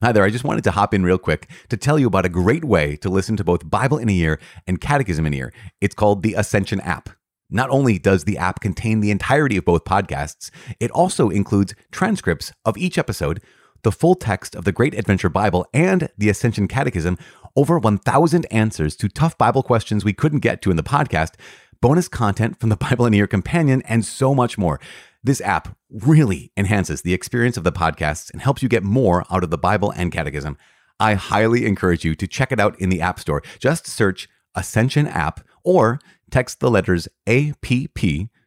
Hi there, I just wanted to hop in real quick to tell you about a great way to listen to both Bible in a Year and Catechism in a Year. It's called the Ascension app. Not only does the app contain the entirety of both podcasts, it also includes transcripts of each episode, the full text of the Great Adventure Bible, and the Ascension Catechism, over 1,000 answers to tough Bible questions we couldn't get to in the podcast, bonus content from the Bible in a Year Companion, and so much more. This app really enhances the experience of the podcasts and helps you get more out of the Bible and Catechism. I highly encourage you to check it out in the App Store. Just search Ascension app or text the letters APP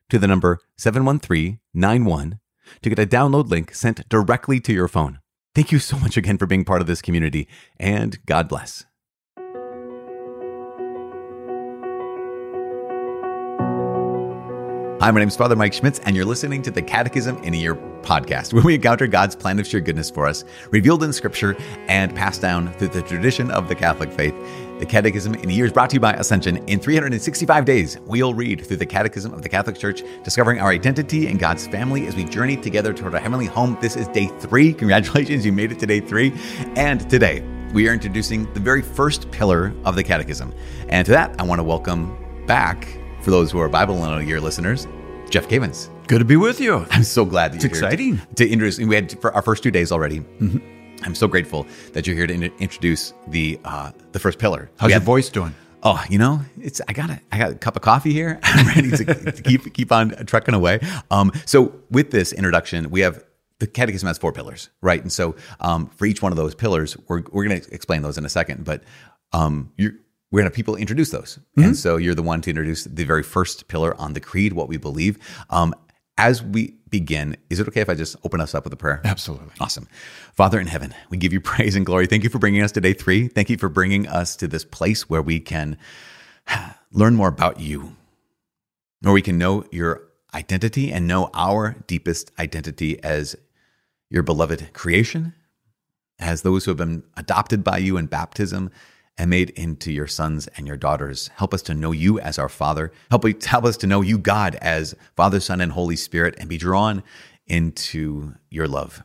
to the number 71391 to get a download link sent directly to your phone. Thank you so much again for being part of this community, and God bless. Hi, my name is Father Mike Schmitz, and you're listening to the Catechism in a Year podcast, where we encounter God's plan of sheer goodness for us, revealed in Scripture and passed down through the tradition of the Catholic faith. The Catechism in a Year is brought to you by Ascension. In 365 days, we'll read through the Catechism of the Catholic Church, discovering our identity in God's family as we journey together toward our heavenly home. This is day three. Congratulations, you made it to day three. And today, we are introducing the very first pillar of the Catechism. And to that, I want to welcome back for those who are Bible in a Year listeners, Jeff Cavins. Good to be with you. I'm so glad that it's you're exciting here to, to introduce. We had for our first two days already. Mm-hmm. I'm so grateful that you're here to in- introduce the uh, the first pillar. How's We your had- voice doing? Oh, you know, it's I got a I got a cup of coffee here. I'm ready to, to keep keep on trucking away. Um, so with this introduction, we have the catechism has four pillars, right? And so um, for each one of those pillars, we're we're going to explain those in a second, but um, you're we're going to have people introduce those, and so you're the one to introduce the very first pillar on the creed, what we believe. Um, as we begin, is it okay if I just open us up with a prayer? Absolutely. Awesome. Father in heaven, we give you praise and glory. Thank you for bringing us to day three. Thank you for bringing us to this place where we can learn more about you, where we can know your identity and know our deepest identity as your beloved creation, as those who have been adopted by you in baptism and made into your sons and your daughters. Help us to know you as our Father. Help, help us to know you, God, as Father, Son, and Holy Spirit, and be drawn into your love.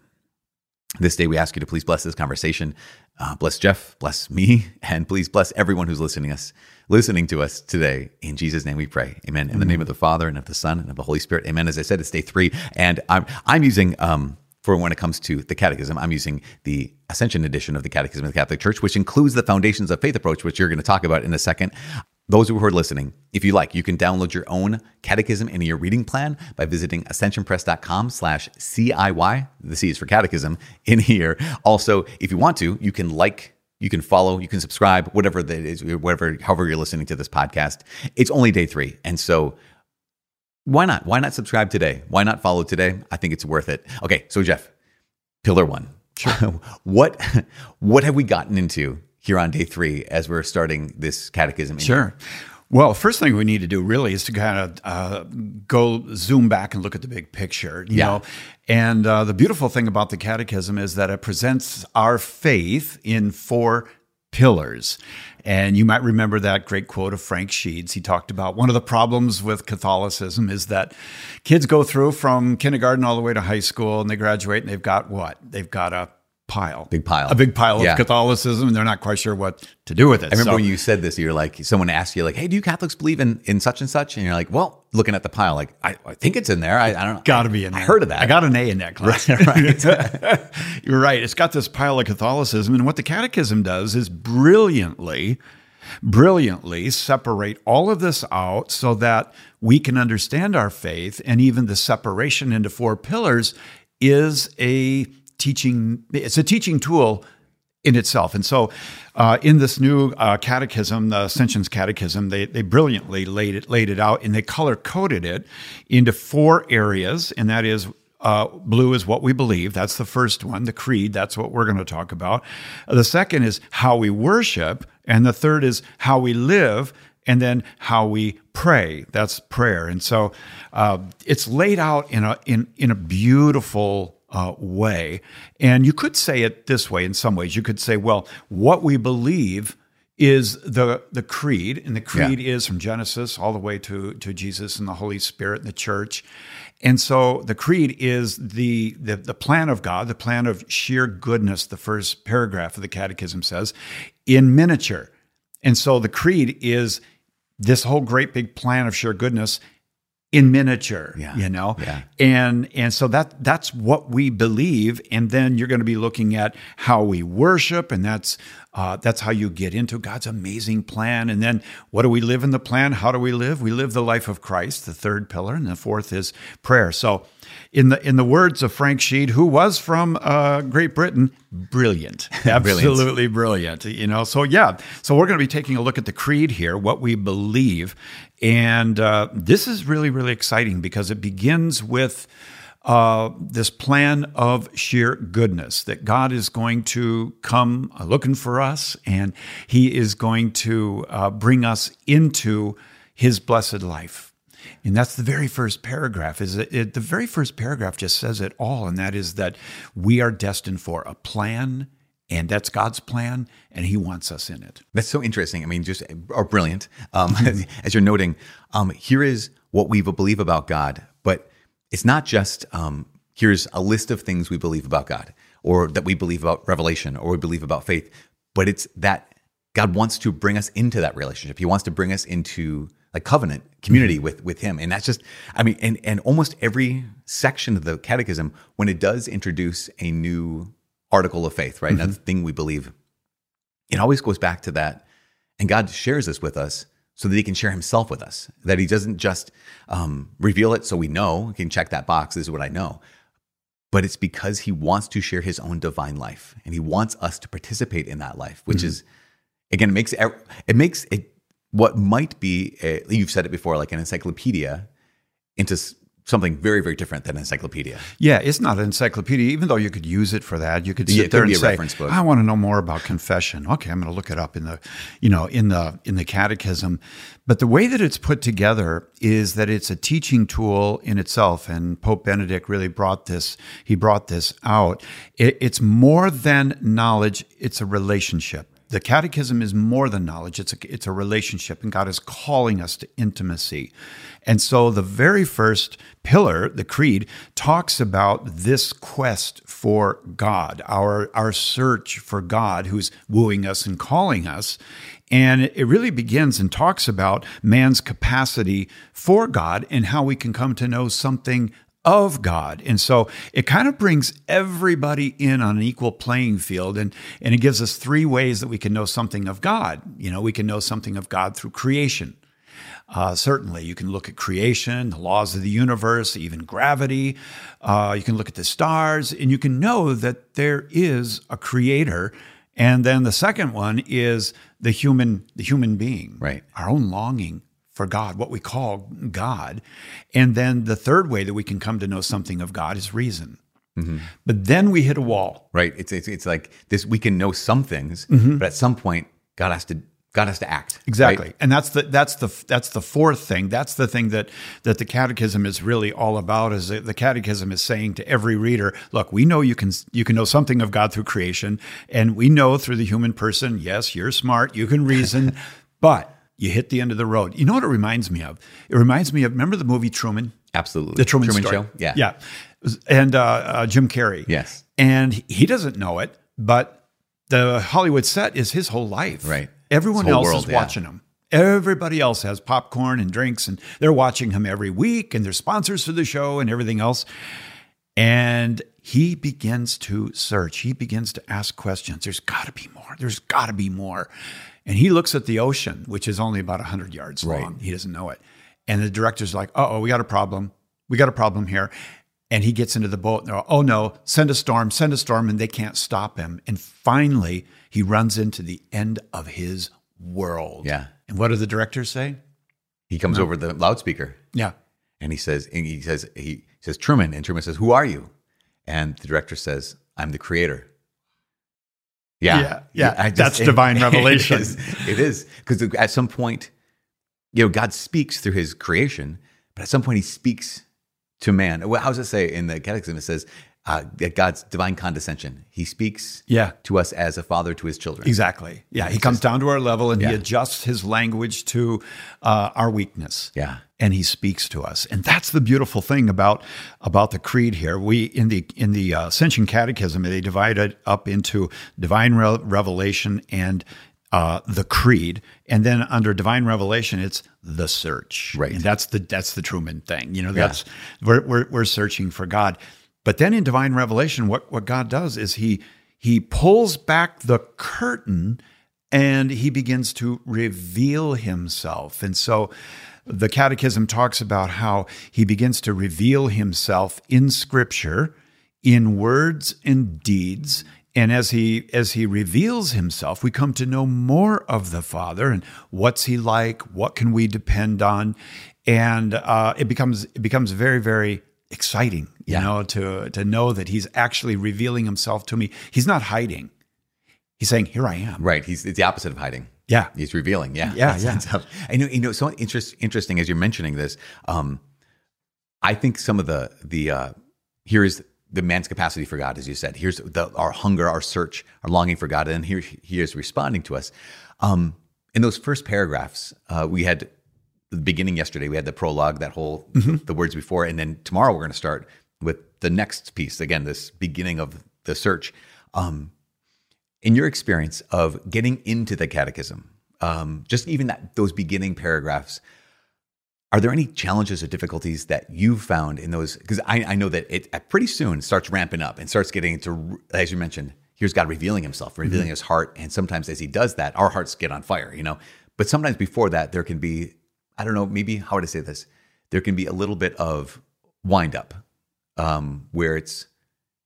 This day, we ask you to please bless this conversation. Uh, bless Jeff, bless me, and please bless everyone who's listening us, listening to us today. In Jesus' name, we pray. Amen. In the name of the Father and of the Son and of the Holy Spirit. Amen. As I said, it's day three, and I'm I'm using um, for when it comes to the Catechism, I'm using the Ascension edition of the Catechism of the Catholic Church, which includes the Foundations of Faith approach, which you're going to talk about in a second. Those who are listening, if you like, you can download your own catechism in your reading plan by visiting ascensionpress.com slash CIY. The C is for catechism in here. Also, if you want to, you can like, you can follow, you can subscribe, whatever that is, whatever, however you're listening to this podcast. It's only day three. And so why not? Why not subscribe today? Why not follow today? I think it's worth it. Okay, so Jeff, pillar one. Sure. what what have we gotten into here on day three as we're starting this catechism? Sure. Well, first thing we need to do really is to kind of uh, go zoom back and look at the big picture, you Yeah. know. And uh, the beautiful thing about the Catechism is that it presents our faith in four pillars. And you might remember that great quote of Frank Sheed's. He talked about one of the problems with Catholicism is that kids go through from kindergarten all the way to high school and they graduate and they've got what? They've got a pile. Big pile. A big pile Yeah. of Catholicism and they're not quite sure what to do with it. I remember So- when you said this, you're like, someone asked you, like, hey, do you Catholics believe in, in such and such? And you're like, well, looking at the pile, like, I, I think it's in there. I, I don't know. Got to be in I there. heard of that. I got an A in that class. You're right. It's got this pile of Catholicism. And what the Catechism does is brilliantly, brilliantly separate all of this out so that we can understand our faith. And even the separation into four pillars is a teaching, it's a teaching tool in itself. And so, uh, in this new uh, catechism, the Ascension's Catechism, they, they brilliantly laid it laid it out and they color coded it into four areas, and that is. Uh, blue is what we believe. That's the first one. The creed. That's what we're going to talk about. The second is how we worship, and the third is how we live, and then how we pray. That's prayer. And so uh, it's laid out in a in in a beautiful uh, way. And you could say it this way in some ways. You could say, well, what we believe is the the creed, and the creed yeah. is from Genesis all the way to to Jesus and the Holy Spirit and the church. And so the creed is the, the the plan of God, the plan of sheer goodness. The first paragraph of the Catechism says, in miniature. And so the creed is this whole great big plan of sheer goodness in miniature yeah. you know yeah. and and so that that's what we believe and then you're going to be looking at how we worship and that's uh, that's how you get into God's amazing plan. And then what do we live in the plan? How do we live? We live the life of Christ, the third pillar, and the fourth is prayer. So, in the in the words of Frank Sheed, who was from uh, Great Britain, brilliant, absolutely brilliant. You know, so yeah, so we're going to be taking a look at the creed here, what we believe, and uh, this is really really exciting because it begins with uh, this plan of sheer goodness that God is going to come looking for us and He is going to uh, bring us into His blessed life. And that's the very first paragraph. Is it, it, the very first paragraph just says it all, and that is that we are destined for a plan, and that's God's plan, and He wants us in it. That's so interesting. I mean, just or brilliant. Um, as you're noting, um, here is what we believe about God, but it's not just um, here's a list of things we believe about God or that we believe about revelation or we believe about faith, but it's that God wants to bring us into that relationship. He wants to bring us into like covenant community with with him and that's just i mean and and almost every section of the catechism when it does introduce a new article of faith right mm-hmm. another thing we believe it always goes back to that and god shares this with us so that he can share himself with us. That he doesn't just um, reveal it so we know, we can check that box, this is what I know. But it's because he wants to share his own divine life and he wants us to participate in that life, which mm-hmm. is, again, it makes it makes it what might be, a, you've said it before, like an encyclopedia into something very, very different than an encyclopedia. Yeah, it's not an encyclopedia, even though you could use it for that. You could sit yeah, there and say, "I want to know more about confession." Okay, I'm going to look it up in the, you know, in the in the catechism. But the way that it's put together is that it's a teaching tool in itself, and Pope Benedict really brought this. He brought this out. It, it's more than knowledge; it's a relationship the catechism is more than knowledge it's a, it's a relationship and god is calling us to intimacy and so the very first pillar the creed talks about this quest for god our our search for god who's wooing us and calling us and it really begins and talks about man's capacity for God and how we can come to know something of God. And so it kind of brings everybody in on an equal playing field and, and it gives us three ways that we can know something of God. You know, we can know something of God through creation. Uh, certainly, you can look at creation, the laws of the universe, even gravity. Uh, you can look at the stars, and you can know that there is a creator. And then the second one is the human, the human being, right? Our own longing for God, what we call God. And then the third way that we can come to know something of God is reason. Mm-hmm. But then we hit a wall. Right. It's, it's, it's like this we can know some things, mm-hmm. but at some point, God has to God has to act. Exactly. Right? And that's the that's the that's the fourth thing. That's the thing that that the catechism is really all about is the catechism is saying to every reader, look, we know you can you can know something of God through creation and we know through the human person, yes, you're smart, you can reason, but you hit the end of the road. You know what it reminds me of? It reminds me of remember the movie Truman? Absolutely. The Truman, Truman Story. Show. Yeah. Yeah. And uh, uh, Jim Carrey. Yes. And he doesn't know it, but the Hollywood set is his whole life. Right. Everyone else world, is yeah. watching him. Everybody else has popcorn and drinks, and they're watching him every week, and they're sponsors for the show and everything else. And he begins to search. He begins to ask questions. There's got to be more. There's got to be more. And he looks at the ocean, which is only about 100 yards right. long. He doesn't know it. And the director's like, oh, we got a problem. We got a problem here. And he gets into the boat and they're, oh no, send a storm, send a storm. And they can't stop him. And finally, he runs into the end of his world. Yeah. And what do the directors say? He comes no. over the loudspeaker. Yeah. And he says, and he says, he says, Truman. And Truman says, Who are you? And the director says, I'm the creator. Yeah, yeah, yeah. Just, that's divine revelation. It is because at some point, you know, God speaks through His creation, but at some point He speaks to man. How does it say in the Catechism? It says, uh, God's divine condescension. He speaks Yeah. to us as a father to his children. Exactly. Yeah. He comes down to our level and Yeah. he adjusts his language to uh, our weakness. Yeah. And he speaks to us, and that's the beautiful thing about about the creed here. We in the in the uh, Ascension Catechism they divide it up into divine re- revelation and uh, the creed, and then under divine revelation it's the search. Right. and that's the that's the Truman thing. You know, that's we're, we're we're searching for God, but then in divine revelation, what what God does is he he pulls back the curtain and he begins to reveal himself. And so the catechism talks about how he begins to reveal himself in scripture in words and deeds and as he as he reveals himself we come to know more of the father and what's he like what can we depend on and uh, it becomes it becomes very very exciting you Yeah. know to to know that he's actually revealing himself to me he's not hiding he's saying here i am Right. He's it's the opposite of hiding. Yeah. He's revealing. Yeah. Yeah, That's- yeah. I know. You know. So interest, interesting as you're mentioning this. Um, I think some of the the uh, here is the man's capacity for God, as you said. Here's the, our hunger, our search, our longing for God, and here he is responding to us. Um, in those first paragraphs, uh, we had the beginning yesterday. We had the prologue, that whole the words before, and then tomorrow we're going to start with the next piece. Again, this beginning of the search. Um, in your experience of getting into the catechism, um, just even that those beginning paragraphs, are there any challenges or difficulties that you've found in those? Because I, I know that it uh, pretty soon starts ramping up and starts getting into, as you mentioned, here's God revealing Himself, revealing His heart, and sometimes as He does that, our hearts get on fire, you know. But sometimes before that, there can be, I don't know, maybe how would I say this? There can be a little bit of wind up, um, where it's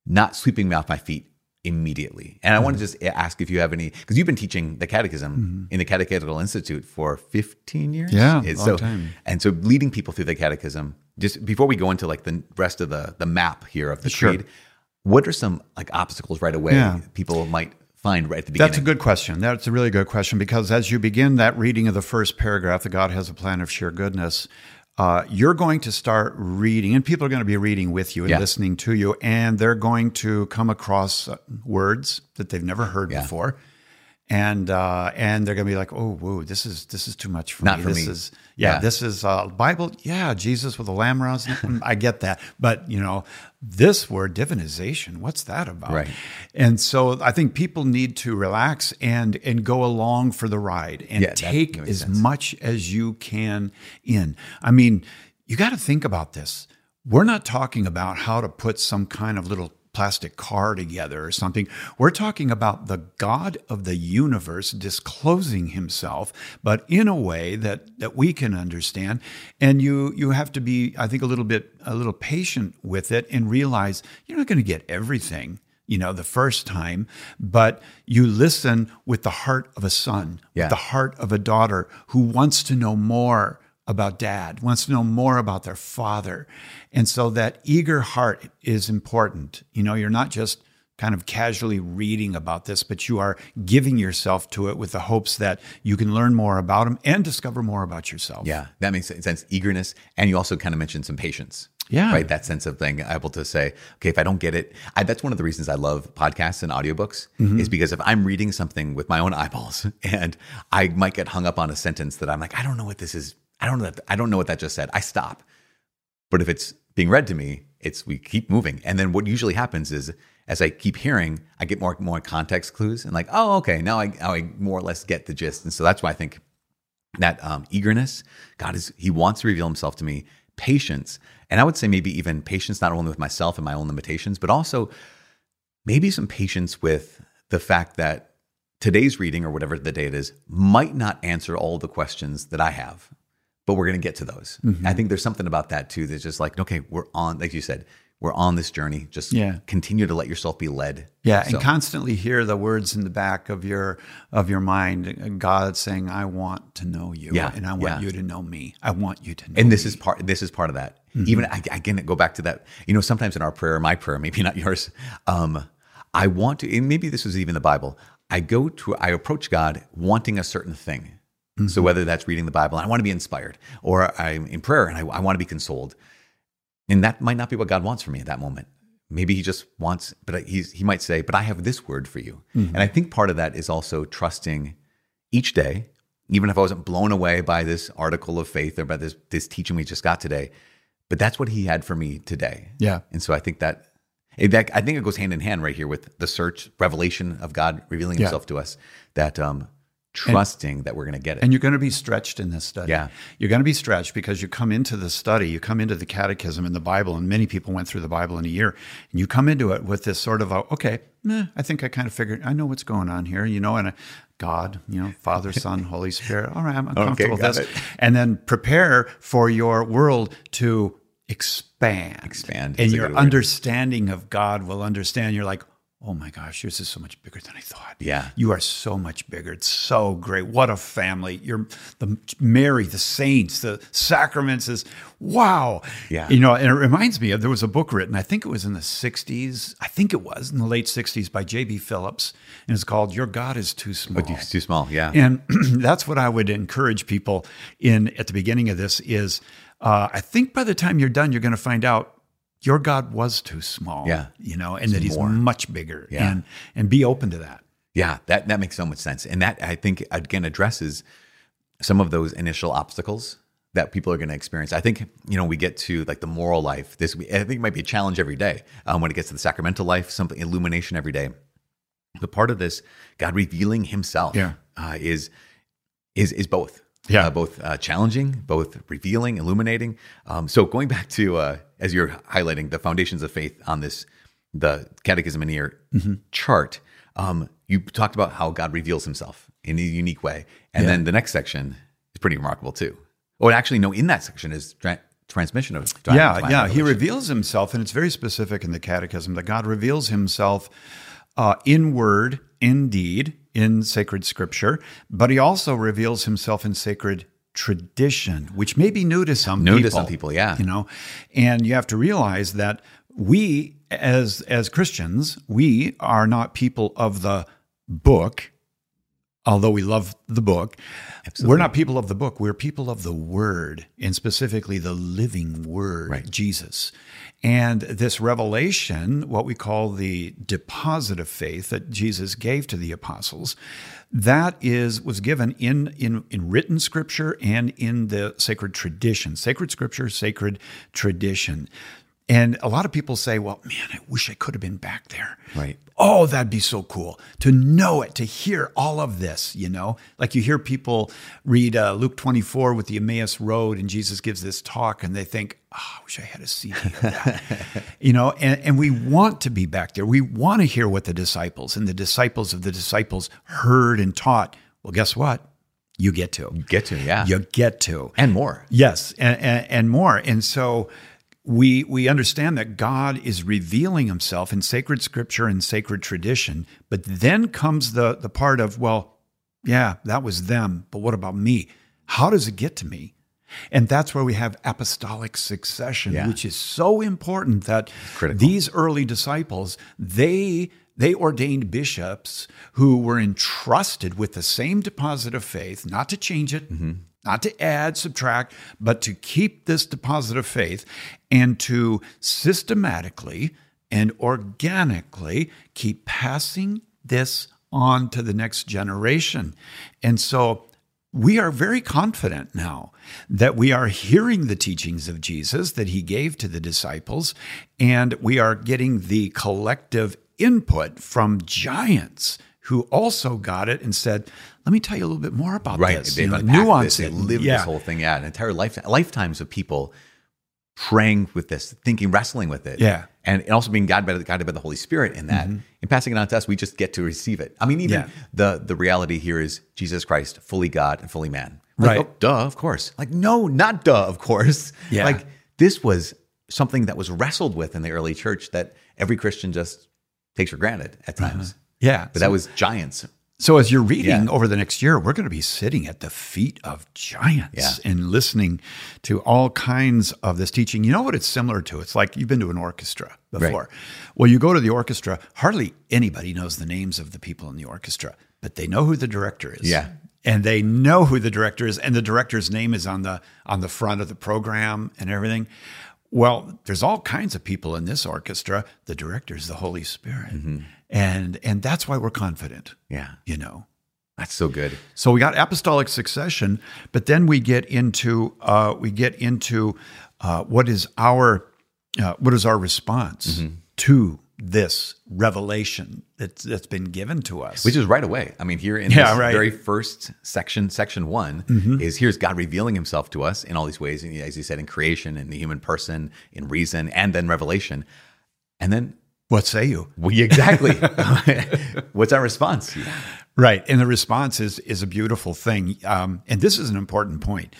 not sweeping me off my feet immediately. And I want to mm-hmm. just ask if you have any, because you've been teaching the catechism mm-hmm. in the Catechetical Institute for 15 years. Yeah, long so, time. And so leading people through the catechism, just before we go into like the rest of the, the map here of the Sure. creed, what are some like obstacles right away Yeah. people might find right at the beginning? That's a good question. That's a really good question because as you begin that reading of the first paragraph, that God has a plan of sheer goodness, uh, you're going to start reading, and people are going to be reading with you and Yeah. listening to you, and they're going to come across words that they've never heard Yeah. before. And uh, and they're gonna be like, oh, whoa, this is this is too much for Not me. for this me. is yeah, Yeah. this is uh, Bible. Yeah, Jesus with a lamb around. I get that, but you know, this word divinization. What's that about? Right. And so I think people need to relax and and go along for the ride and Yeah, take as sense. much as you can in. I mean, you got to think about this. We're not talking about how to put some kind of little plastic car together or something. We're talking about the God of the universe disclosing himself, but in a way that that we can understand. And you you have to be, I think, a little bit a little patient with it and realize you're not going to get everything you know, the first time, but you listen with the heart of a son, Yeah. the heart of a daughter who wants to know more about dad, wants to know more about their father. And so that eager heart is important. You know, you're not just kind of casually reading about this, but you are giving yourself to it with the hopes that you can learn more about him and discover more about yourself. Yeah, that makes sense. Eagerness, and you also kind of mentioned some patience. Yeah. right. That sense of being able to say, okay, if I don't get it, I, that's one of the reasons I love podcasts and audiobooks Mm-hmm. is because if I'm reading something with my own eyeballs and I might get hung up on a sentence that I'm like, I don't know what this is. I don't know. That, I don't know what that just said. I stop. But if it's being read to me, it's we keep moving. And then what usually happens is as I keep hearing, I get more more context clues and like, oh, okay, now I I more or less get the gist. And so that's why I think that um, eagerness, God is He wants to reveal Himself to me. Patience, and I would say maybe even patience not only with myself and my own limitations, but also maybe some patience with the fact that today's reading or whatever the day it is might not answer all the questions that I have, but we're going to get to those. Mm-hmm. I think there's something about that too that's just like, okay, we're on, like you said, we're on this journey. Just Yeah. continue to let yourself be led. Yeah, So- and constantly hear the words in the back of your of your mind. God saying, "I want to know you, Yeah, and I want yeah. you to know me. I want you to know." and this me." is part this is part of that Mm-hmm. even I, again go back to that you know sometimes in our prayer my prayer maybe not yours um i want to and maybe this was even the bible i go to i approach god wanting a certain thing Mm-hmm. so whether that's reading the bible and i want to be inspired or i'm in prayer and i, I want to be consoled and that might not be what god wants for me at that moment maybe he just wants, but he's, he might say, but I have this word for you. And I think part of that is also trusting each day, even if I wasn't blown away by this article of faith or by this, this teaching we just got today, but that's what he had for me today. Yeah. And so I think that, it- that I think it goes hand in hand right here with the search, revelation of God revealing Yeah. himself to us, that um, trusting that we're going to get it. And you're going to be stretched in this study. Yeah. You're going to be stretched because you come into the study, you come into the catechism in the Bible, and many people went through the Bible in a year, and you come into it with this sort of a, okay, I think I kind of figured, I know what's going on here, you know, and God, you know, Father, Son, Holy Spirit. All right, I'm comfortable got with this. it. And then prepare for your world to expand. Expand And your understanding of God will understand. You're like, oh my gosh, yours is so much bigger than I thought. Yeah. You are so much bigger. It's so great. What a family. You're the Mary, the saints, the sacraments is wow. Yeah. You know, and it reminds me of there was a book written, I think it was in the 60s. I think it was in the late 60s by J.B. Phillips. And it's called Your God is Too Small. It's too small. Yeah. And that's what I would encourage people in at the beginning of this is uh, I think by the time you're done, you're going to find out your God was too small. Yeah. You know, and that he's more. much bigger. Yeah. And and be open to that. Yeah, that that makes so much sense, and that I think again addresses some of those initial obstacles that people are going to experience. I think you know we get to like the moral life. This I think it might be a challenge every day um, when it gets to the sacramental life, something illumination every day. But part of this, God revealing Himself, Yeah. uh, is is is both. Yeah. Uh, both uh, challenging, both revealing, illuminating. Um, so going back to uh, as you're highlighting the foundations of faith on this, the Catechism in here Mm-hmm. chart, um, you talked about how God reveals Himself in a unique way, and Yeah. then the next section is pretty remarkable too. Oh, actually, no, in that section is tra- transmission of divine- yeah, divine yeah. He reveals himself, and it's very specific in the Catechism that God reveals himself uh, in word, in deed, in sacred scripture, but he also reveals himself in sacred tradition, which may be new to some New to people. some people, yeah. You know, and you have to realize that we, as as Christians, we are not people of the book. Although we love the book, we're not people of the book. We're people of the Word, and specifically the living Word, Right. Jesus. And this revelation, what we call the deposit of faith that Jesus gave to the apostles, that is was given in in, in written scripture and in the sacred tradition. Sacred scripture, sacred tradition. And a lot of people say, well, man, I wish I could have been back there. Right. Oh, that'd be so cool to know it, to hear all of this, you know? Like you hear people read uh, Luke 24 with the Emmaus Road, and Jesus gives this talk, and they think, oh, I wish I had a that. you know, and, and we want to be back there. We want to hear what the disciples and the disciples of the disciples heard and taught. Well, guess what? You get to. get to yeah, You get to. and more. Yes, and, and, and more. And so we we understand that God is revealing himself in sacred scripture and sacred tradition, but then comes the the part of, well, yeah, that was them, but what about me? How does it get to me? And that's where we have apostolic succession, Yeah. which is so important that critical. these early disciples, they they ordained bishops who were entrusted with the same deposit of faith, not to change it, mm-hmm. Not to add, subtract, but to keep this deposit of faith and to systematically and organically keep passing this on to the next generation. And so we are very confident now that we are hearing the teachings of Jesus that he gave to the disciples, and we are getting the collective input from giants who also got it and said, Let me tell you a little bit more about Right. this. They've you know, this. They lived yeah. this whole thing. Yeah, an entire life, lifetimes of people praying with this, thinking, wrestling with it. Yeah. Mm-hmm. and, also being guided by, the, guided by the Holy Spirit in that, and passing it on to us. We just get to receive it. I mean, even Yeah. the the reality here is Jesus Christ, fully God and fully man. Like, Right. oh, duh, of course. Like, no, not duh, of course. Yeah. Like this was something that was wrestled with in the early church that every Christian just takes for granted at times. Yeah. But that was giants. So as you're reading Yeah. over the next year, we're going to be sitting at the feet of giants Yeah. and listening to all kinds of this teaching. You know what it's similar to? It's like you've been to an orchestra before. Well, you go to the orchestra, hardly anybody knows the names of the people in the orchestra, but they know who the director is. Yeah. And they know who the director is and the director's name is on the on the front of the program and everything. Well, there's all kinds of people in this orchestra. The director is the Holy Spirit. Mm-hmm. And and that's why we're confident, Yeah. you know. That's so good. So we got apostolic succession, but then we get into uh, we get into uh, what is our uh, what is our response Mm-hmm. to this revelation that's that's been given to us. Which is right away. I mean, here in Yeah, this right. very first section, section one, is here's God revealing himself to us in all these ways. And as you said, in creation, in the human person, in reason, and then revelation. And then, what say you? we exactly. What's our response? Right, and the response is is a beautiful thing, um, and this is an important point.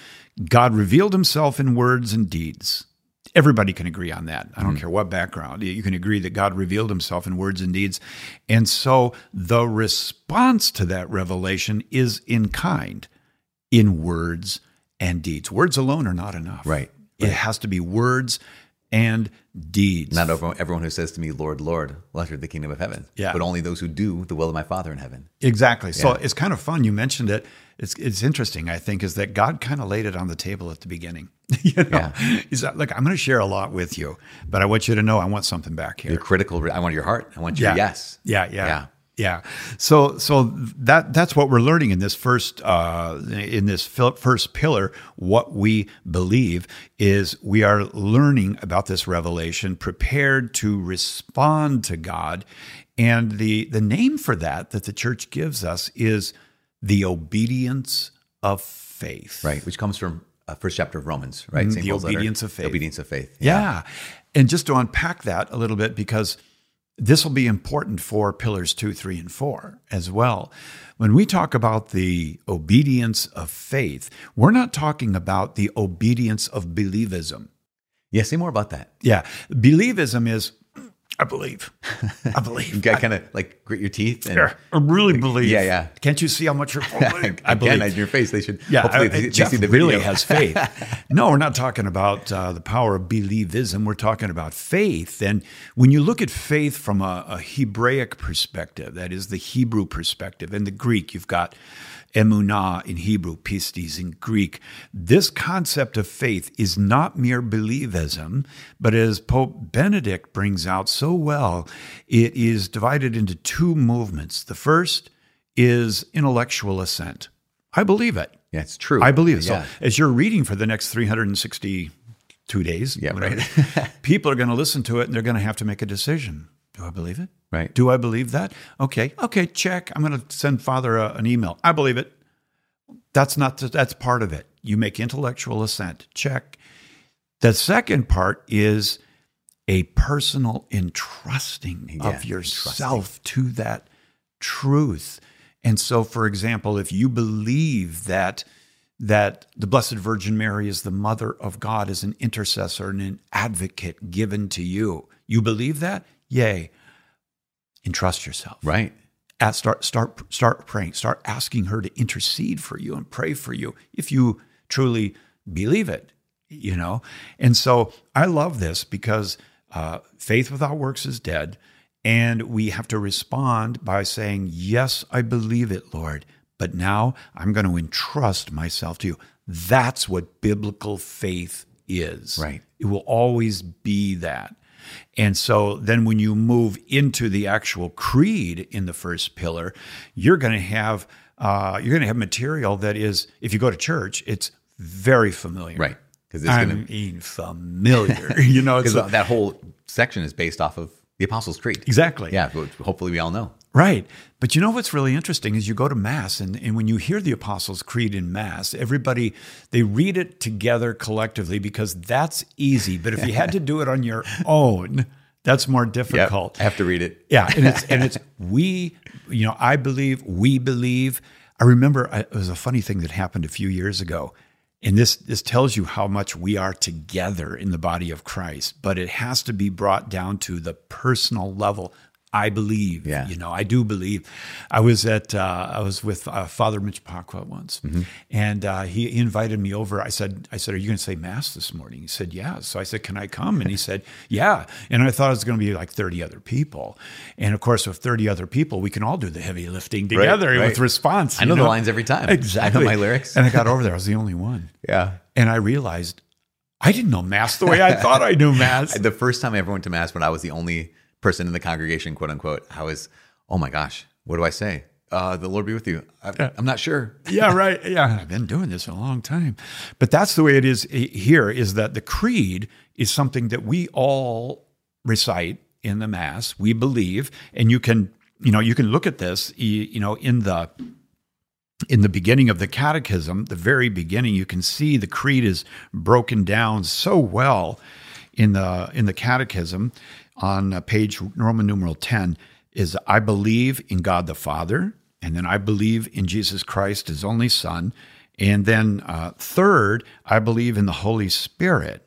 God revealed Himself in words and deeds. Everybody can agree on that. I don't care what background. You can agree that God revealed Himself in words and deeds, and so the response to that revelation is in kind, in words and deeds. Words alone are not enough. Right, It has to be words and deeds. Not everyone, who says to me, Lord, Lord, will enter the kingdom of heaven. Yeah. But only those who do the will of my Father in heaven. Exactly. So it's kind of fun. You mentioned it. It's it's interesting. I think is that God kind of laid it on the table at the beginning. you know, Yeah. He's like, look, I'm going to share a lot with you, but I want you to know I want something back here. Your critical, I want your heart. I want your Yeah. yes. Yeah, yeah, Yeah. Yeah, So, so that that's what we're learning in this first uh, in this first pillar. What we believe is we are learning about this revelation, prepared to respond to God, and the the name for that that the church gives us is the obedience of faith. Right. Which comes from uh, first chapter of Romans, right? St. Mm-hmm. the Paul's letter. obedience of faith. Obedience of faith. Yeah. And just to unpack that a little bit, because this will be important for pillars two, three, and four as well. When we talk about the obedience of faith, we're not talking about the obedience of believism. Yeah. Say more about that. Yeah. Believism is, I believe. I believe. You got kind of like grit your teeth and Yeah, I really believe. Yeah, yeah. Can't you see how much you're believe? I again believe. in your face. They should. Yeah, hopefully uh, they, they Jeff see the really has faith. no, we're not talking about uh, the power of believism. We're talking about faith. And when you look at faith from a, a Hebraic perspective, that is the Hebrew perspective, in the Greek, you've got emunah in Hebrew, pistis in Greek. This concept of faith is not mere believism, but as Pope Benedict brings out so well, it is divided into two movements. The first is intellectual assent. I believe it. Yeah, it's true. I believe it. So as you're reading for the next 362 days, Yeah, whatever, right. people are going to listen to it and they're going to have to make a decision. Do I believe it? Right. Do I believe that? Okay. Okay. Check. I'm going to send Father a, an email. I believe it. That's not. That's part of it. You make intellectual assent. Check. The second part is a personal entrusting Yeah, of yourself to that truth. And so, for example, if you believe that that the Blessed Virgin Mary is the Mother of God, is an intercessor and an advocate given to you, you believe that? Yay! Entrust yourself. Right. Ask, start start start praying. Start asking her to intercede for you and pray for you if you truly believe it. You know, and so I love this because uh, faith without works is dead, and we have to respond by saying, "Yes, I believe it, Lord." But now I'm going to entrust myself to you. That's what biblical faith is. Right. It will always be that. And so then when you move into the actual creed in the first pillar, you're going to have uh, you're going to have material that is, if you go to church, it's very familiar. Right. Because it's I going to mean, familiar. you know, because that whole section is based off of the Apostles' Creed. exactly Yeah. Which hopefully we all know. Right. But you know what's really interesting is you go to Mass, and, and when you hear the Apostles' Creed in Mass, everybody, they read it together collectively because that's easy. But if you had to do it on your own, that's more Yep. difficult. I have to read it. Yeah, and it's and it's we, you know, I believe, we believe. I remember I, it was a funny thing that happened a few years ago, and this this tells you how much we are together in the body of Christ. But it has to be brought down to the personal level. I believe, Yeah. you know, I do believe. I was at, uh, I was with uh, Father Mitch Pacwa once, and uh, he, he invited me over. I said, I said, are you going to say mass this morning? He said, yeah. So I said, can I come? And he said, yeah. And I thought it was going to be like 30 other people. And of course, with 30 other people, we can all do the heavy lifting together right. with response. I you know the lines every time. I know Exactly. my lyrics. And I got over there. I was the only one. Yeah. And I realized I didn't know Mass the way I thought I knew Mass. The first time I ever went to Mass when I was the only person in the congregation, quote unquote, I was, oh my gosh, what do I say? Uh, the Lord be with you. I, I'm not sure. yeah, right. Yeah, I've been doing this a long time. But that's the way it is here is that the creed is something that we all recite in the mass. We believe and you can, you know, you can look at this, you know, in the in the beginning of the catechism, the very beginning, you can see the creed is broken down so well in the in the catechism on uh, page Roman numeral 10 is I believe in God the Father, and then I believe in Jesus Christ, his only Son. And then uh, third, I believe in the Holy Spirit.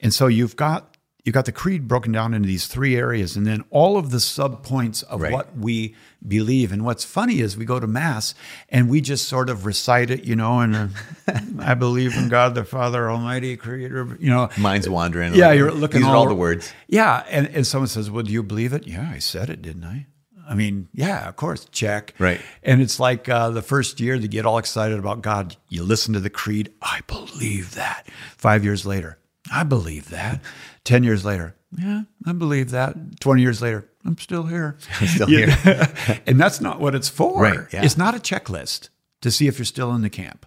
And so you've got you've got the creed broken down into these three areas, and then all of the subpoints of Right. what we believe. And what's funny is we go to mass and we just sort of recite it, you know, and uh, I believe in God the Father Almighty, Creator, you know. Mind's wandering. Yeah, Like, you're looking These are all- all the words. Yeah, and, and someone says, "Well, do you believe it?" Yeah, I said it, didn't I? I mean, yeah, of course, check. Right. And it's like uh, the first year they get all excited about God. You listen to the creed. I believe that. Five years later, I believe that. Ten years later, yeah, I believe that. Twenty years later, I'm still here. I'm still here. and that's not what it's for. Right, yeah. It's not a checklist to see if you're still in the camp.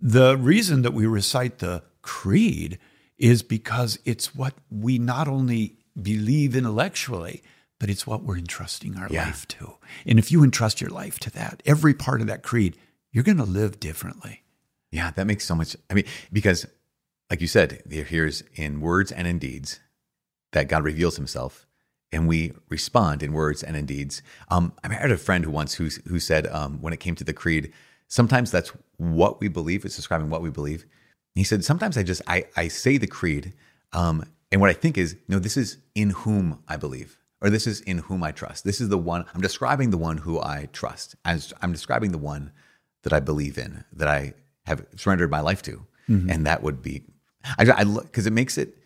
The reason that we recite the creed is because it's what we not only believe intellectually, but it's what we're entrusting our Yeah. life to. And if you entrust your life to that, every part of that creed, you're going to live differently. Yeah, that makes so much. I mean, because like you said, here's in words and in deeds that God reveals Himself, and we respond in words and in deeds. Um, I had a friend who once who who said um, when it came to the creed, sometimes that's what we believe. It's describing what we believe. He said sometimes I just I I say the creed, um, and what I think is no, this is in whom I believe. Or this is in whom I trust. This is the one I'm describing the one who I trust. As I'm describing the one that I believe in, that I have surrendered my life to, and that would be, I, I look because it makes it.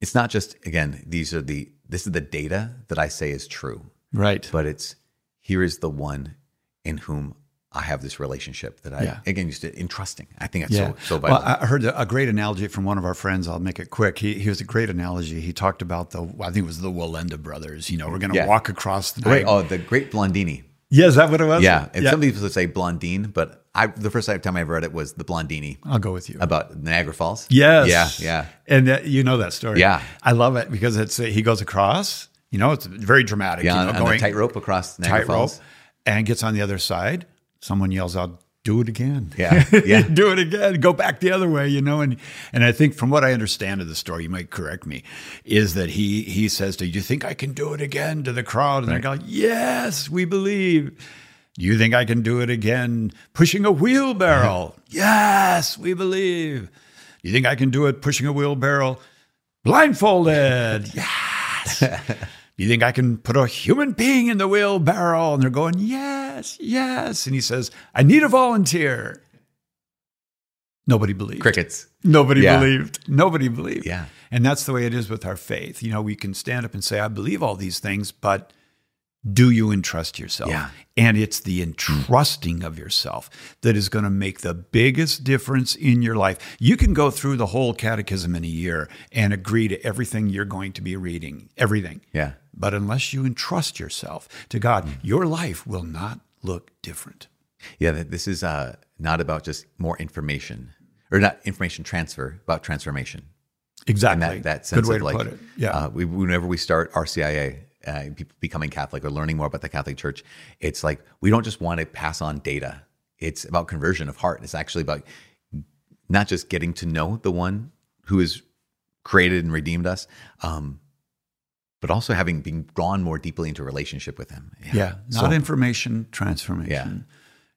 It's not just again. These are the. This is the data that I say is true, Right. but it's here is the one in whom I have this relationship that I Yeah. again used to entrusting. I think it's Yeah. so so vital. Well, I heard a great analogy from one of our friends. I'll make it quick. He, he was a great analogy. He talked about the, I think it was the Wallenda brothers. You know, we're going to Yeah. walk across the night. oh, the great Blondini. Yeah, is that what it was? Yeah, and yeah. some people would say Blondine, but I the first time I ever read it was the Blondini I'll go with you. about Niagara Falls. Yes. Yeah, yeah. And that, you know that story. Yeah. I love it because it's he goes across. You know, it's very dramatic. Yeah, you know, on going tightrope across Niagara tightrope Falls. and gets on the other side. Someone yells out, "Do it again!" Yeah, yeah. do it again. Go back the other way. You know, and and I think from what I understand of the story, you might correct me, is that he he says, "Do you think I can do it again?" to the crowd, and they go, "Yes, we believe." Do you think I can do it again pushing a wheelbarrow? yes, we believe. You think I can do it pushing a wheelbarrow blindfolded? yes. You think I can put a human being in the wheelbarrow? And they're going, yes, yes. And he says, I need a volunteer. Nobody believed. Crickets. Nobody Yeah. believed. Nobody believed. Yeah. And that's the way it is with our faith. You know, we can stand up and say, I believe all these things, but do you entrust yourself? Yeah. And it's the entrusting of yourself that is going to make the biggest difference in your life. You can go through the whole catechism in a year and agree to everything you're going to be reading, everything. Yeah. But unless you entrust yourself to God, your life will not look different. Yeah, th- this is uh, not about just more information or not information transfer, about transformation. Exactly. And that, that sense Good way of to like, put it. Yeah. uh, we, whenever we start RCIA, uh, people becoming Catholic or learning more about the Catholic Church, it's like we don't just want to pass on data. It's about conversion of heart. It's actually about not just getting to know the one who has created and redeemed us, um, but also having been drawn more deeply into a relationship with Him. Yeah, not So- information transformation. Yeah.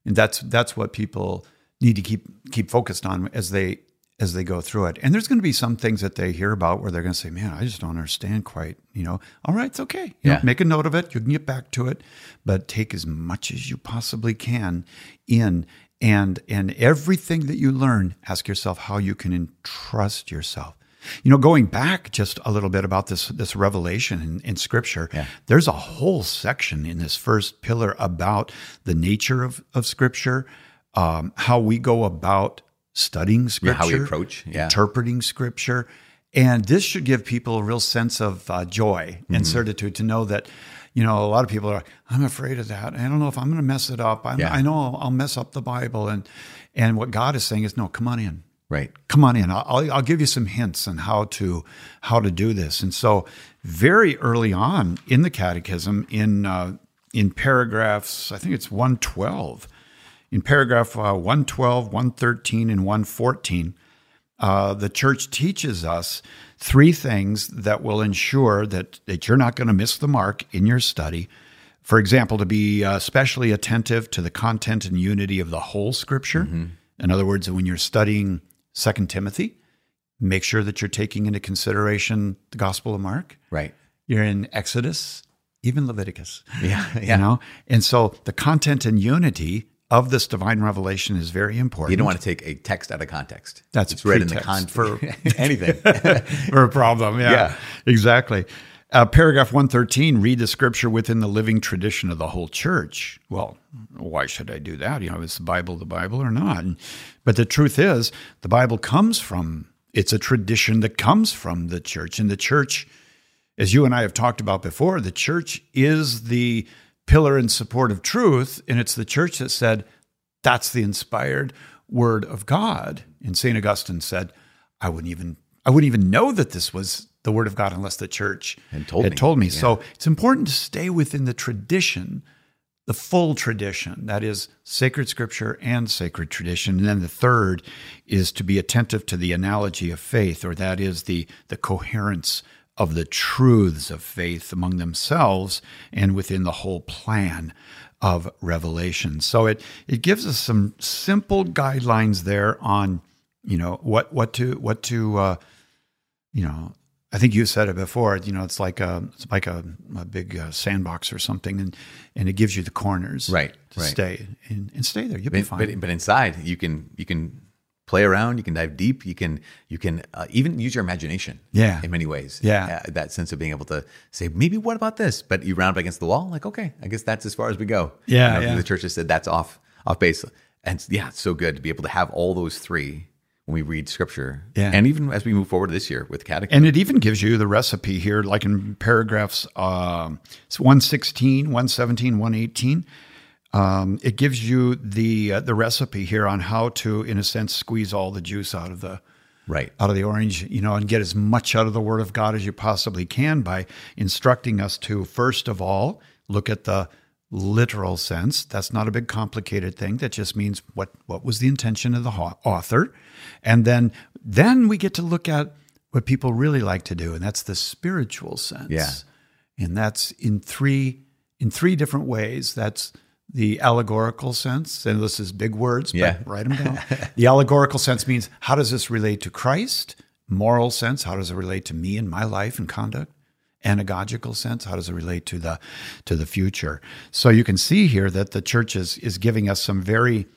and that's that's what people need to keep keep focused on as they as they go through it. And there's going to be some things that they hear about where they're going to say, "Man, I just don't understand quite." You know, all right, it's okay. You know, Yeah. make a note of it. You can get back to it, but take as much as you possibly can in. And and everything that you learn, ask yourself how you can entrust yourself. You know, going back just a little bit about this this revelation in, in Scripture, Yeah. there's a whole section in this first pillar about the nature of, of Scripture, um, how we go about studying Yeah, scripture, how we approach. Yeah. interpreting scripture. And this should give people a real sense of uh, joy and Mm-hmm. certitude to know that, you know, a lot of people are, I'm afraid of that. I don't know if I'm going to mess it up. I'm, Yeah. I know I'll, I'll mess up the Bible. And, and what God is saying is, no, come on in Right. come on in. I'll, I'll- give you some hints on how to how to do this. And so, very early on in the Catechism, in uh, in paragraphs, I think it's one twelve, in paragraph uh, 112, 113, and 114, uh, the church teaches us three things that will ensure that, that you're not going to miss the mark in your study. For example, to be uh, especially attentive to the content and unity of the whole scripture. In other words, when you're studying Second Timothy, make sure that you're taking into consideration the Gospel of Mark. Right. You're in Exodus, even Leviticus. Yeah. You know? And so the content and unity of this divine revelation is very important. You don't want to take a text out of context. That's it's read in the context for- anything. for a problem. Yeah, Yeah. exactly. Uh, paragraph 113 read the scripture within the living tradition of the whole church. Well, why should I do that? You know, is the Bible the Bible or not? And- but the truth is, the Bible comes from, it's a tradition that comes from the church. And the church, as you and I have talked about before, the church is the pillar and support of truth. And it's the church that said, that's the inspired word of God. And St. Augustine said, I wouldn't even I wouldn't even know that this was the word of God unless the church Had told had me. told me. So it's important to stay within the tradition, the full tradition, that is sacred scripture and sacred tradition. And then the third is to be attentive to the analogy of faith, or that is the the coherence of the truths of faith among themselves and within the whole plan of revelation. So it it gives us some simple guidelines there on you know what what to what to uh, you know I think you said it before. You know, it's like a it's like a, a big uh, sandbox or something, and and it gives you the corners Right, to right. stay and, and stay there. You'll be fine. but, but inside, you can you can play around. You can dive deep. You can you can uh, even use your imagination. Yeah. in many ways. Yeah. Uh, that sense of being able to say, maybe what about this? But you round up against the wall. Like, okay, I guess that's as far as we go. Yeah, yeah. The church has said that's off off base, and yeah, it's so good to be able to have all those three when we read scripture. Yeah. and even as we move forward this year with catechism. And it even gives you the recipe here, like in paragraphs um, 116, 117, 118. Um, it gives you the uh, the recipe here on how to, in a sense, squeeze all the juice out of the right. out of the orange, you know, and get as much out of the Word of God as you possibly can by instructing us to, first of all, look at the literal sense. That's not a big complicated thing. That just means what what was the intention of the author, and then then we get to look at what people really like to do, and that's the spiritual sense. Yeah. and that's in three in three different ways. That's the allegorical sense, and this is big words, Yeah. but write them down. the allegorical sense means how does this relate to Christ? Moral sense, how does it relate to me and my life and conduct? Anagogical sense, how does it relate to the to the future? So you can see here that the church is is giving us some very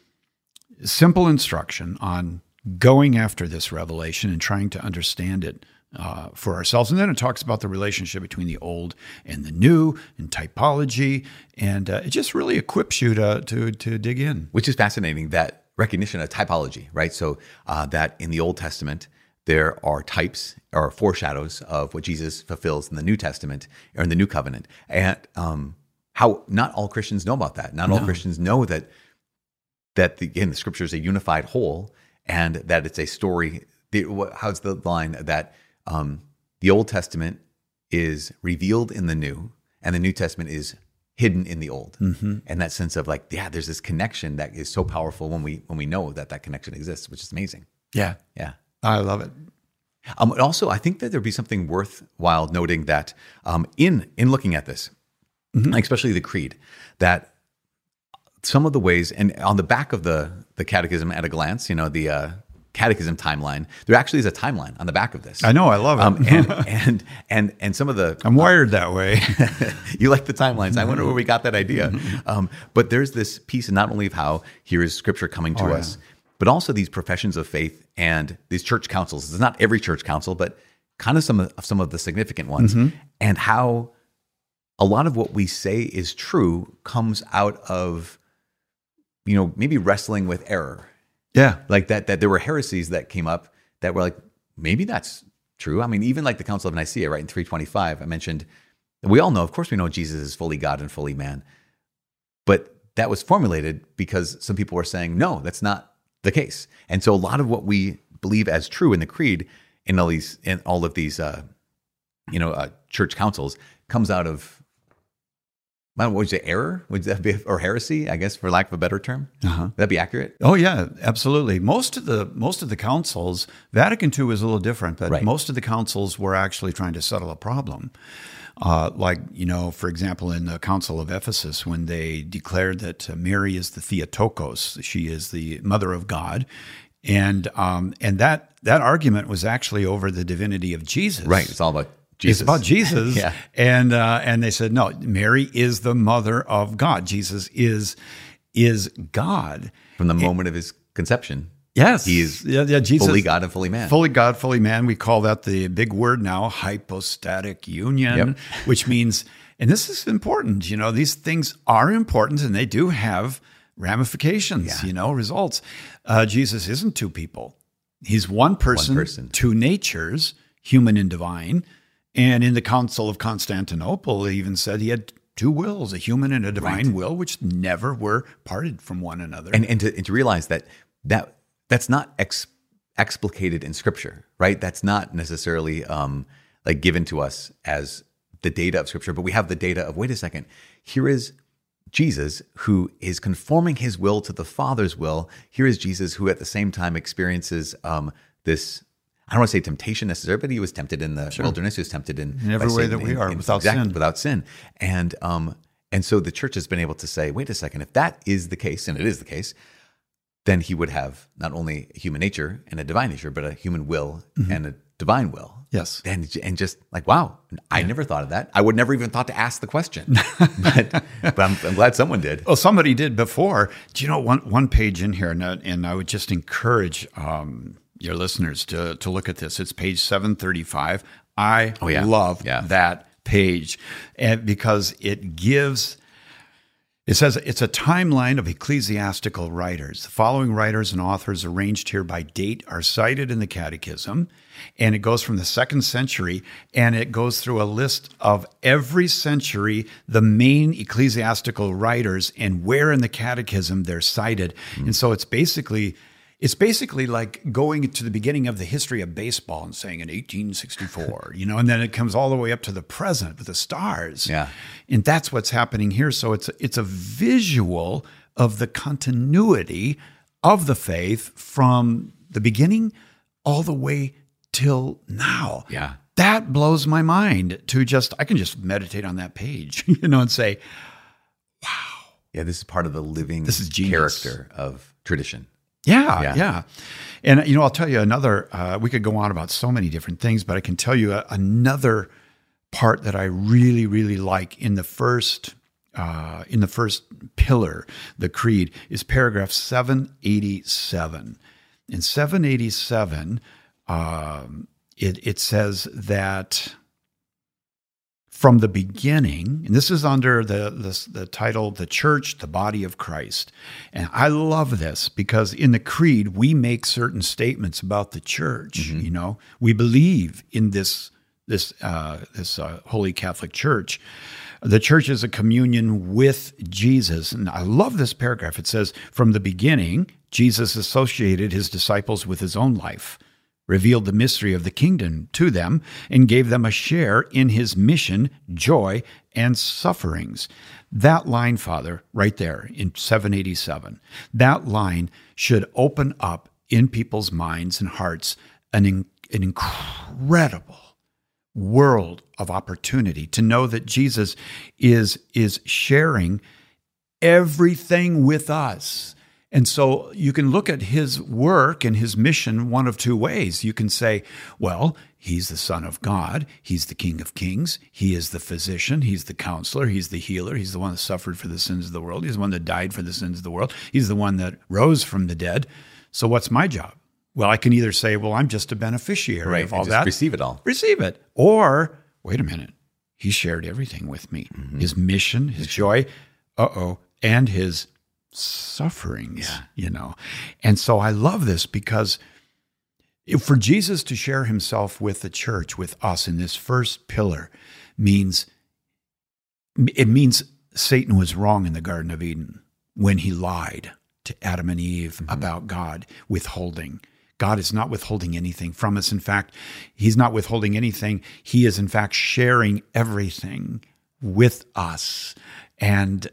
simple instruction on going after this revelation and trying to understand it uh, for ourselves. And then it talks about the relationship between the old and the new and typology, and uh, it just really equips you to to to dig in. which is fascinating that recognition of typology right? So uh, that in the old testament there are types or foreshadows of what jesus fulfills in the new testament or in the new covenant. And um, how not all christians know about that. Not all christians know that that the, again the scripture is a unified whole and that it's a story. The, how's the line that um, the old testament is revealed in the new and the new testament is hidden in the old. And that sense of like yeah there's this connection that is so powerful when we when we know that that connection exists which is amazing. Yeah, yeah. I love it. um, also, I think that there'd be something worthwhile noting that um, in in looking at this, especially the creed, that some of the ways, and on the back of the the catechism at a glance, you know, the uh, catechism timeline, there actually is a timeline on the back of this. I know, I love it. Um, and, and and and some of the I'm wired that way. you like the timelines. I wonder where we got that idea. Um, but there's this piece, not only of how here is Scripture coming to Oh, yeah. us, but also these professions of faith and these church councils. It's not every church council, but kind of some of some of the significant ones, Mm-hmm. and how a lot of what we say is true comes out of you know maybe wrestling with error Yeah. like that that there were heresies that came up that were like maybe that's true. I mean even like the council of nicaea right in 325 i mentioned we all know of course we know jesus is fully god and fully man. But that was formulated because some people were saying no that's not the case. And so a lot of what we believe as true in the creed in all these in all of these uh you know uh, church councils comes out of I don't know, would error? Would that be or heresy? I guess, for lack of a better term, uh-huh. would that be accurate? Oh yeah, absolutely. Most of the most of the councils, Vatican II is a little different, but Right. most of the councils were actually trying to settle a problem. Uh, like you know, for example, in the Council of Ephesus, when they declared that uh, Mary is the Theotokos, she is the Mother of God, and um, and that that argument was actually over the divinity of Jesus. Right. It's all about Jesus. It's about Jesus. Yeah. And uh, and they said, no, Mary is the mother of God. Jesus is is God. From the moment of his conception, Yes. He is yeah, yeah, Jesus, fully God and fully man. Fully God, fully man. We call that the big word now, hypostatic union, Yep. which means, and this is important, you know, these things are important and they do have ramifications, Yeah. you know, results. Uh, Jesus isn't two people. He's one person, person. two natures, human and divine. And in the Council of Constantinople, they even said he had two wills, a human and a divine will, which never were parted from one another. and and to, and to realize that that that's not ex, explicated in scripture right? That's not necessarily um like given to us as the data of scripture but we have the data of wait a second here is jesus who is conforming his will to the father's will. Here is jesus who at the same time experiences um this I don't want to say temptation necessarily, but he was tempted in the wilderness. He was tempted in, In every way that we in- are, in- without exactly, sin. without sin. And um, and so the church has been able to say, wait a second, if that is the case, and it is the case, then he would have not only a human nature and a divine nature, but a human will Mm-hmm. and a divine will. Yes. And, and just like, wow, I never thought of that. I would never even thought to ask the question. but but I'm, I'm glad someone did. Well, somebody did before. Do you know one one page in here, and, I- and I would just encourage um, your listeners to to look at this. It's page seven thirty five. I Oh, yeah. love Yeah. that page, and because it gives. It says it's a timeline of ecclesiastical writers. The following writers and authors arranged here by date are cited in the Catechism, and it goes from the second century and it goes through a list of every century, the main ecclesiastical writers, and where in the Catechism they're cited. Hmm. And so it's basically it's basically like going to the beginning of the history of baseball and saying in 1864, you know, and then it comes all the way up to the present with the stars. Yeah. And that's what's happening here. So it's it's a visual of the continuity of the faith from the beginning all the way till now. Yeah. That blows my mind to just I can just meditate on that page, you know, and say, Wow. Yeah, this is part of the living This is genius. character of tradition. Yeah, Yeah. yeah. And you know, I'll tell you another. Uh, we could go on about so many different things, but I can tell you a, another part that I really, really like in the first uh, in the first pillar, the creed, is paragraph seven eighty seven. In seven eighty seven, um, it it says that from the beginning, and this is under the, the the title "The Church, the Body of Christ," and I love this because in the creed we make certain statements about the church. You know, we believe in this this uh, this uh, Holy Catholic Church. The church is a communion with Jesus, and I love this paragraph. It says, "From the beginning, Jesus associated his disciples with his own life." Revealed the mystery of the kingdom to them, and gave them a share in his mission, joy, and sufferings. That line, Father, right there in 787, that line should open up in people's minds and hearts an, in- an incredible world of opportunity to know that Jesus is, is sharing everything with us. And so you can look at his work and his mission one of two ways. You can say, well, he's the Son of God, he's the King of Kings, he is the physician, he's the counselor, he's the healer, he's the one that suffered for the sins of the world, he's the one that died for the sins of the world, he's the one that rose from the dead. So what's my job? Well, I can either say, well, I'm just a beneficiary Right. of all that receive it all. receive it. Or, wait a minute, he shared everything with me his mission, his joy, uh oh, and his sufferings, you know. And so I love this because if for Jesus to share himself with the church, with us in this first pillar, means it means Satan was wrong in the Garden of Eden when he lied to Adam and Eve mm-hmm. about God withholding. God is not withholding anything from us. In fact, He's not withholding anything. He is, in fact, sharing everything with us. And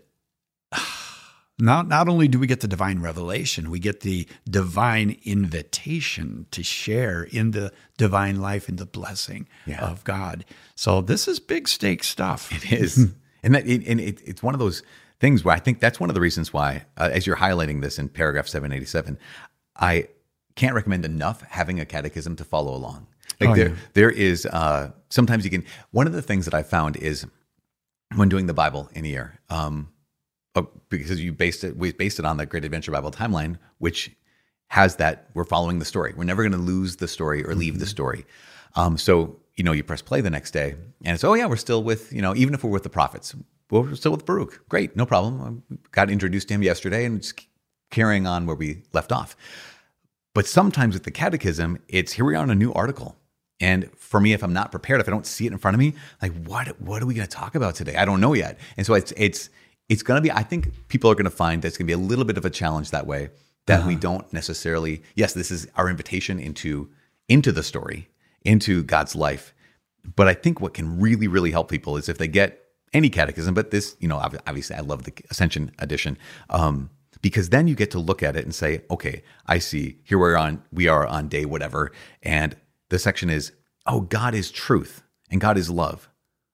not, not only do we get the divine revelation, we get the divine invitation to share in the divine life and the blessing Yeah. of God. So this is big stake stuff. It is, and that it, and it, it's one of those things where I think that's one of the reasons why, uh, as you're highlighting this in paragraph 787, I can't recommend enough having a catechism to follow along. Like Oh, there, yeah. there is uh, sometimes you can. One of the things that I found is when doing the Bible in a year, um, uh, because you based it, we based it on the Great Adventure Bible timeline, which has that we're following the story. We're never going to lose the story or leave the story. Um, so you know, you press play the next day, and it's oh yeah, we're still with you know, even if we're with the prophets, we're still with Baruch. Great, no problem. I got introduced to him yesterday, and just carrying on where we left off. But sometimes with the catechism, it's here we are on a new article. And for me, if I'm not prepared, if I don't see it in front of me, like what what are we going to talk about today? I don't know yet. And so it's it's it's going to be. I think people are going to find that's going to be a little bit of a challenge that way. That we don't necessarily. Yes, this is our invitation into into the story, into God's life. But I think what can really really help people is if they get any catechism, but this, you know, obviously I love the Ascension edition. Um, because then you get to look at it and say, okay, I see. Here we're on, we are on day whatever, and the section is, oh, God is truth and God is love.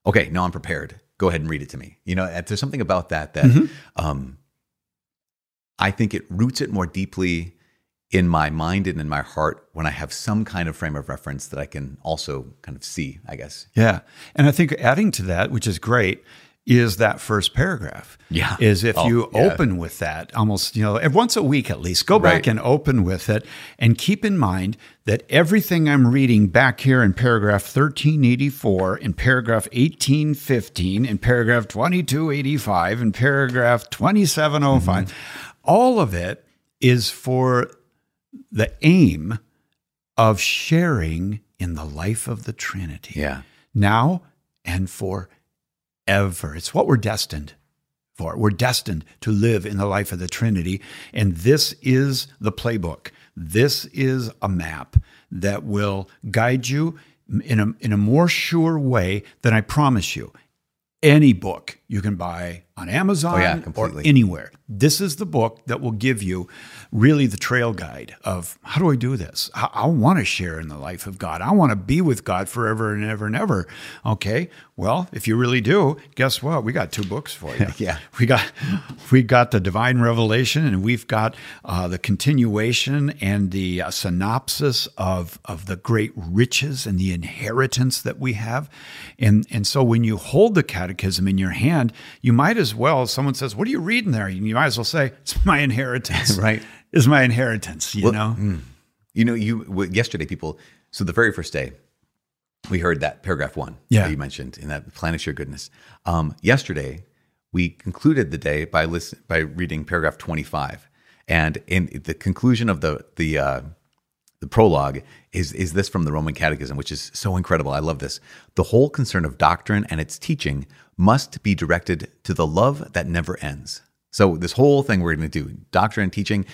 Okay, now I'm prepared. Go ahead and read it to me. You know, there's something about that that um, I think it roots it more deeply in my mind and in my heart when I have some kind of frame of reference that I can also kind of see. I guess. Yeah. And I think adding to that, which is great, is that first paragraph. Yeah. Is if Oh, you yeah. open with that almost, you know, once a week at least, go back and open with it and keep in mind that everything I'm reading back here in paragraph 1384, in paragraph 1815, in paragraph 2285, in paragraph 2705, Mm-hmm. all of it is for the aim of sharing in the life of the Trinity Yeah. now and forever. It's what we're destined for. We're destined to live in the life of the Trinity. And this is the playbook. This is a map that will guide you in a, in a more sure way than I promise you. Any book you can buy on Amazon Oh, yeah, or anywhere. This is the book that will give you really the trail guide of how do I do this? I, I want to share in the life of God. I want to be with God forever and ever and ever. Okay. Well, if you really do, guess what? We got two books for you. Yeah. We got we got the divine revelation, and we've got uh, the continuation and the uh, synopsis of of the great riches and the inheritance that we have. And and so when you hold the catechism in your hand, you might as well. Someone says, "What are you reading there?" You might as well say, "It's my inheritance." Right. Is my inheritance. You know. You know, you yesterday people. So the very first day, we heard that paragraph one Yeah. that you mentioned in that planish your goodness. Um, yesterday, we concluded the day by listen by reading paragraph twenty five, and in the conclusion of the the uh, the prologue is is this from the Roman Catechism, which is so incredible. I love this. The whole concern of doctrine and its teaching must be directed to the love that never ends. So this whole thing we're going to do, doctrine and teaching,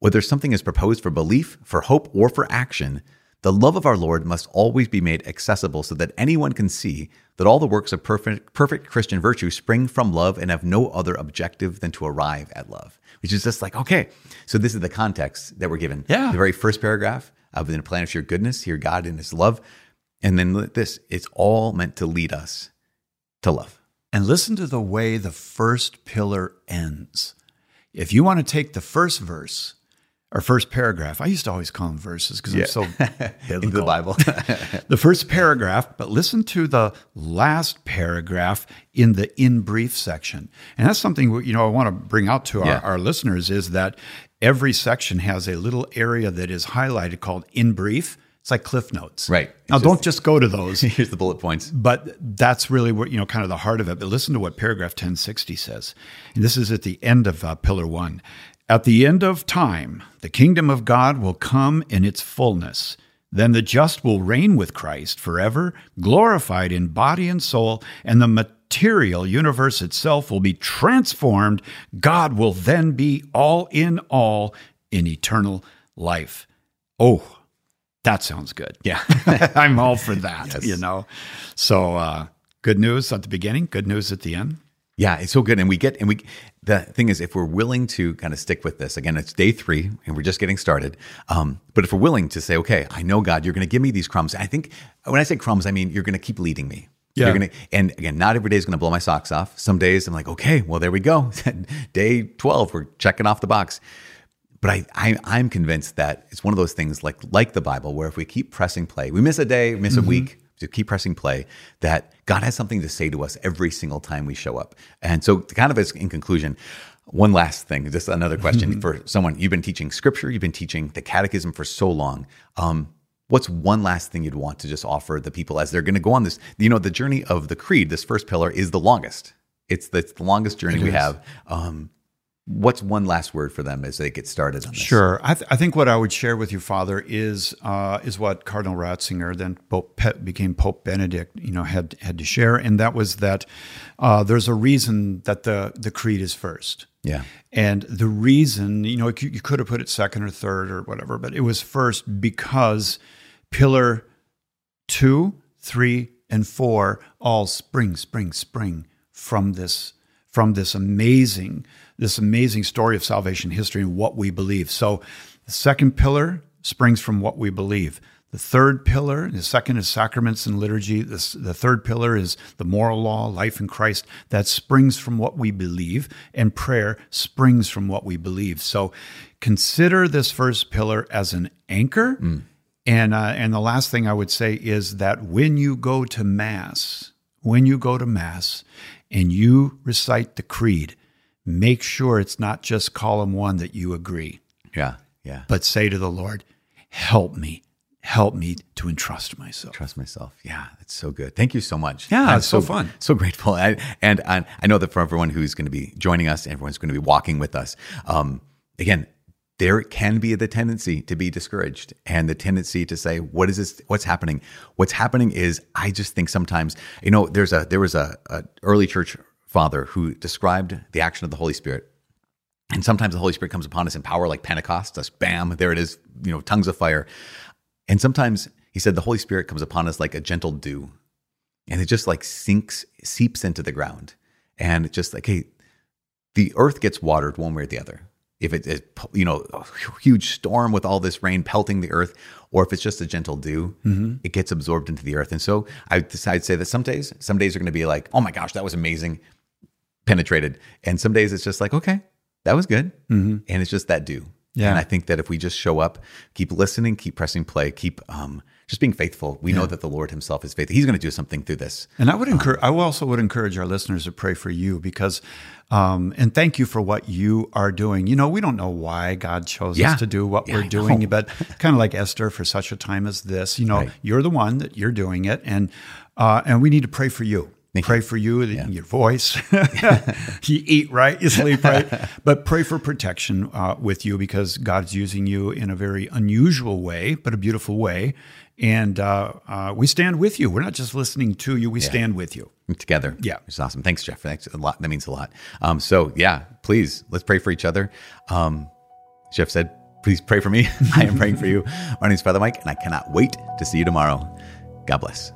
whether something is proposed for belief, for hope, or for action, the love of our Lord must always be made accessible so that anyone can see that all the works of perfect, perfect Christian virtue spring from love and have no other objective than to arrive at love. Which is just like, okay, so this is the context that we're given. Yeah. The very first paragraph of the plan of your goodness, here God in his love. And then this, it's all meant to lead us to love. And listen to the way the first pillar ends. If you want to take the first verse or first paragraph, I used to always call them verses because I'm so In the. Bible. the first paragraph, but listen to the last paragraph in the in brief section. And that's something you know I want to bring out to our, Yeah. our listeners is that every section has a little area that is highlighted called in brief. It's like cliff notes. Right. Now, It's don't just- just go to those. Here's the bullet points. But that's really what, you know, kind of the heart of it. But listen to what paragraph 1060 says. And this is at the end of uh, Pillar 1. At the end of time, the kingdom of God will come in its fullness. Then the just will reign with Christ forever, glorified in body and soul, and the material universe itself will be transformed. God will then be all in all in eternal life. Oh, that sounds good. Yeah. I'm all for that, Yes. you know. So uh, good news at the beginning, good news at the end. Yeah, it's so good. And we get, and we, the thing is, if we're willing to kind of stick with this, again, it's day three and we're just getting started. Um, but if we're willing to say, okay, I know God, you're going to give me these crumbs. I think when I say crumbs, I mean, you're going to keep leading me. Yeah. You're gonna, and again, not every day is going to blow my socks off. Some days I'm like, okay, well, there we go. day 12, we're checking off the box. But I, I, I'm convinced that it's one of those things like, like the Bible, where if we keep pressing play, we miss a day, miss a week, to keep pressing play, that God has something to say to us every single time we show up. And so, kind of as in conclusion, one last thing, just another question for someone. You've been teaching scripture, you've been teaching the catechism for so long. Um, what's one last thing you'd want to just offer the people as they're going to go on this? You know, the journey of the creed, this first pillar, is the longest. It's the, it's the longest journey we have. Um, what's one last word for them as they get started on this? Sure. I, th- I think what I would share with you, Father, is uh, is what Cardinal Ratzinger, then Pope Pe- became Pope Benedict, you know, had had to share, and that was that uh, there's a reason that the the creed is first. Yeah. And the reason, you know, you, you could have put it second or third or whatever, but it was first because pillar two, three, and four all spring, spring, spring from this from this amazing this amazing story of salvation history and what we believe. So the second pillar springs from what we believe. The third pillar, the second is sacraments and liturgy. The, the third pillar is the moral law, life in Christ. That springs from what we believe, and prayer springs from what we believe. So consider this first pillar as an anchor. And, uh, and the last thing I would say is that when you go to Mass, when you go to Mass and you recite the creed, make sure it's not just column one that you agree, Yeah. Yeah. but say to the Lord, help me, help me to entrust myself. trust myself. Yeah, that's so good. Thank you so much. Yeah, I'm it's so fun. So grateful. I, and I, I know that for everyone who's going to be joining us, everyone's going to be walking with us. Um, again, there can be the tendency to be discouraged and the tendency to say, "What is this? What's happening?" What's happening is, I just think sometimes, you know, there's a there was a, a early church father who described the action of the Holy Spirit and sometimes the Holy Spirit comes upon us in power, like Pentecost. Just bam, there it is, you know, tongues of fire. And sometimes he said the Holy Spirit comes upon us like a gentle dew, and it just like sinks, seeps into the ground, and it's just like, hey, the earth gets watered one way or the other. If it is, you know, a huge storm with all this rain pelting the earth, or if it's just a gentle dew, mm-hmm. it gets absorbed into the earth. And so I decided to say that some days, some days are going to be like, oh my gosh, that was amazing, penetrated, and some days it's just like, okay, that was good, and it's just that do. Yeah. And I think that if we just show up, keep listening, keep pressing play, keep um, just being faithful, we know that the Lord Himself is faithful. He's going to do something through this. And I would encourage, I also would encourage our listeners to pray for you because, um, and thank you for what you are doing. You know, we don't know why God chose Yeah. us to do what Yeah, we're doing, but kind of like Esther for such a time as this, you know, Right. you're the one that you're doing it. And, uh, and we need to pray for you. Pray for you, your voice. you eat right, you sleep right, but pray for protection uh, with you because God's using you in a very unusual way, but a beautiful way. And uh, uh, we stand with you. We're not just listening to you; we stand with you. together. Yeah. It's awesome. Thanks, Jeff. Thanks a lot. That means a lot. Um, so yeah, please let's pray for each other. Um, Jeff said, please pray for me. I am praying for you. My name is Father Mike, and I cannot wait to see you tomorrow. God bless.